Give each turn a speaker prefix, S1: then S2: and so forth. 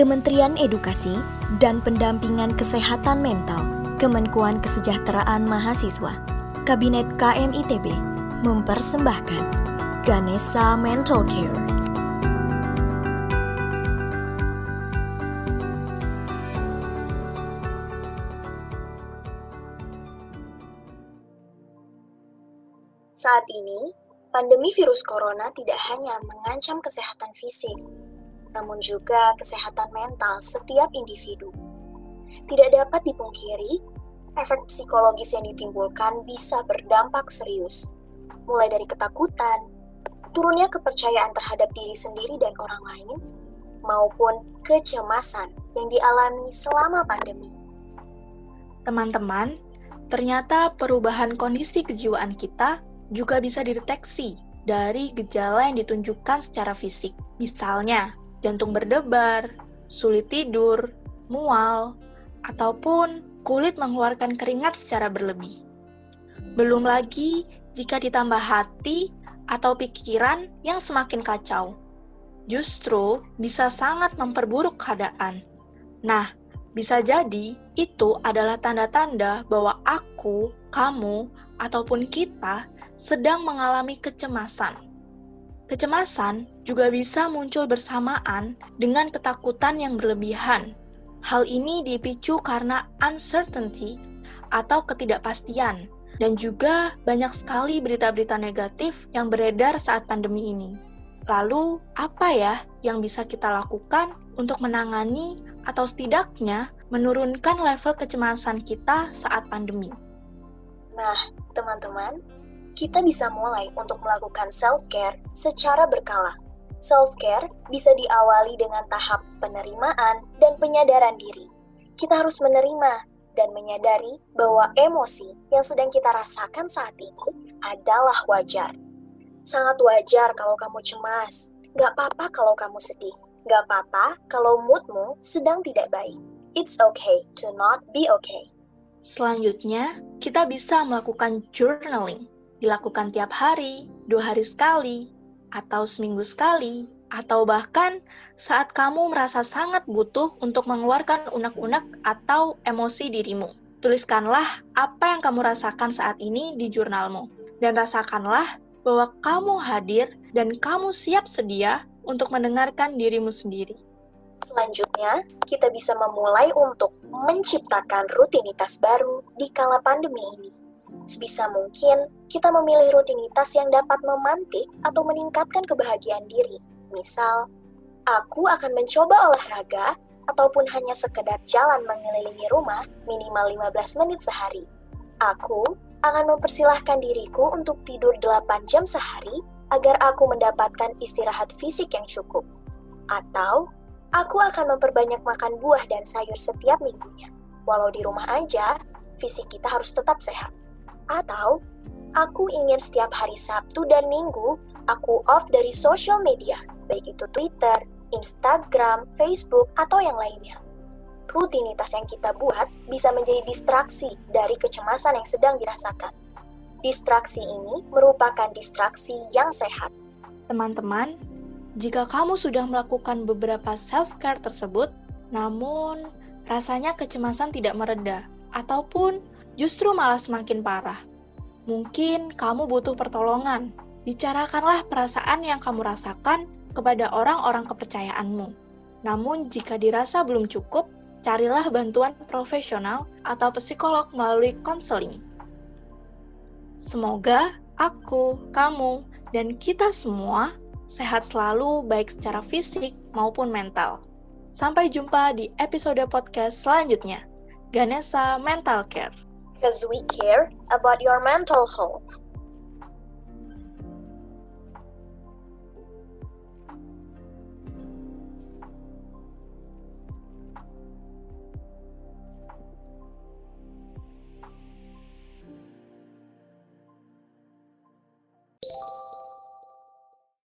S1: Kementerian Edukasi dan Pendampingan Kesehatan Mental, Kemenkuan Kesejahteraan Mahasiswa, Kabinet KMITB mempersembahkan Ganesha Mental Care. Saat ini, pandemi virus corona tidak hanya mengancam kesehatan fisik, namun juga kesehatan mental setiap individu. Tidak dapat dipungkiri, efek psikologis yang ditimbulkan bisa berdampak serius, mulai dari ketakutan, turunnya kepercayaan terhadap diri sendiri dan orang lain, maupun kecemasan yang dialami selama pandemi.
S2: Teman-teman, ternyata perubahan kondisi kejiwaan kita juga bisa dideteksi dari gejala yang ditunjukkan secara fisik. Misalnya, jantung berdebar, sulit tidur, mual, ataupun kulit mengeluarkan keringat secara berlebih. Belum lagi jika ditambah hati atau pikiran yang semakin kacau. Justru bisa sangat memperburuk keadaan. Nah, bisa jadi itu adalah tanda-tanda bahwa aku, kamu, ataupun kita sedang mengalami kecemasan. Kecemasan juga bisa muncul bersamaan dengan ketakutan yang berlebihan. Hal ini dipicu karena uncertainty atau ketidakpastian, dan juga banyak sekali berita-berita negatif yang beredar saat pandemi ini. Lalu, apa ya yang bisa kita lakukan untuk menangani atau setidaknya menurunkan level kecemasan kita saat pandemi?
S1: Nah, teman-teman, kita bisa mulai untuk melakukan self-care secara berkala. Self-care bisa diawali dengan tahap penerimaan dan penyadaran diri. Kita harus menerima dan menyadari bahwa emosi yang sedang kita rasakan saat ini adalah wajar. Sangat wajar kalau kamu cemas. Gak apa-apa kalau kamu sedih. Gak apa-apa kalau moodmu sedang tidak baik. It's okay to not be okay.
S2: Selanjutnya, kita bisa melakukan journaling dilakukan tiap hari, dua hari sekali, atau seminggu sekali, atau bahkan saat kamu merasa sangat butuh untuk mengeluarkan unek-unek atau emosi dirimu. Tuliskanlah apa yang kamu rasakan saat ini di jurnalmu, dan rasakanlah bahwa kamu hadir dan kamu siap sedia untuk mendengarkan dirimu sendiri.
S1: Selanjutnya, kita bisa memulai untuk menciptakan rutinitas baru di kala pandemi ini. Sebisa mungkin, kita memilih rutinitas yang dapat memantik atau meningkatkan kebahagiaan diri. Misal, aku akan mencoba olahraga ataupun hanya sekedar jalan mengelilingi rumah minimal 15 menit sehari. Aku akan mempersilahkan diriku untuk tidur 8 jam sehari agar aku mendapatkan istirahat fisik yang cukup. Atau, aku akan memperbanyak makan buah dan sayur setiap minggunya. Walau di rumah aja, fisik kita harus tetap sehat. Atau, aku ingin setiap hari Sabtu dan Minggu aku off dari social media, baik itu Twitter, Instagram, Facebook, atau yang lainnya. Rutinitas yang kita buat bisa menjadi distraksi dari kecemasan yang sedang dirasakan. Distraksi ini merupakan distraksi yang sehat.
S2: Teman-teman, jika kamu sudah melakukan beberapa self-care tersebut, namun rasanya kecemasan tidak mereda, ataupun justru malah semakin parah. Mungkin kamu butuh pertolongan. Bicarakanlah perasaan yang kamu rasakan kepada orang-orang kepercayaanmu. Namun, jika dirasa belum cukup, carilah bantuan profesional atau psikolog melalui konseling. Semoga aku, kamu, dan kita semua sehat selalu baik secara fisik maupun mental. Sampai jumpa di episode podcast selanjutnya. Ganesha Mental Care.
S1: Because we care about your mental health.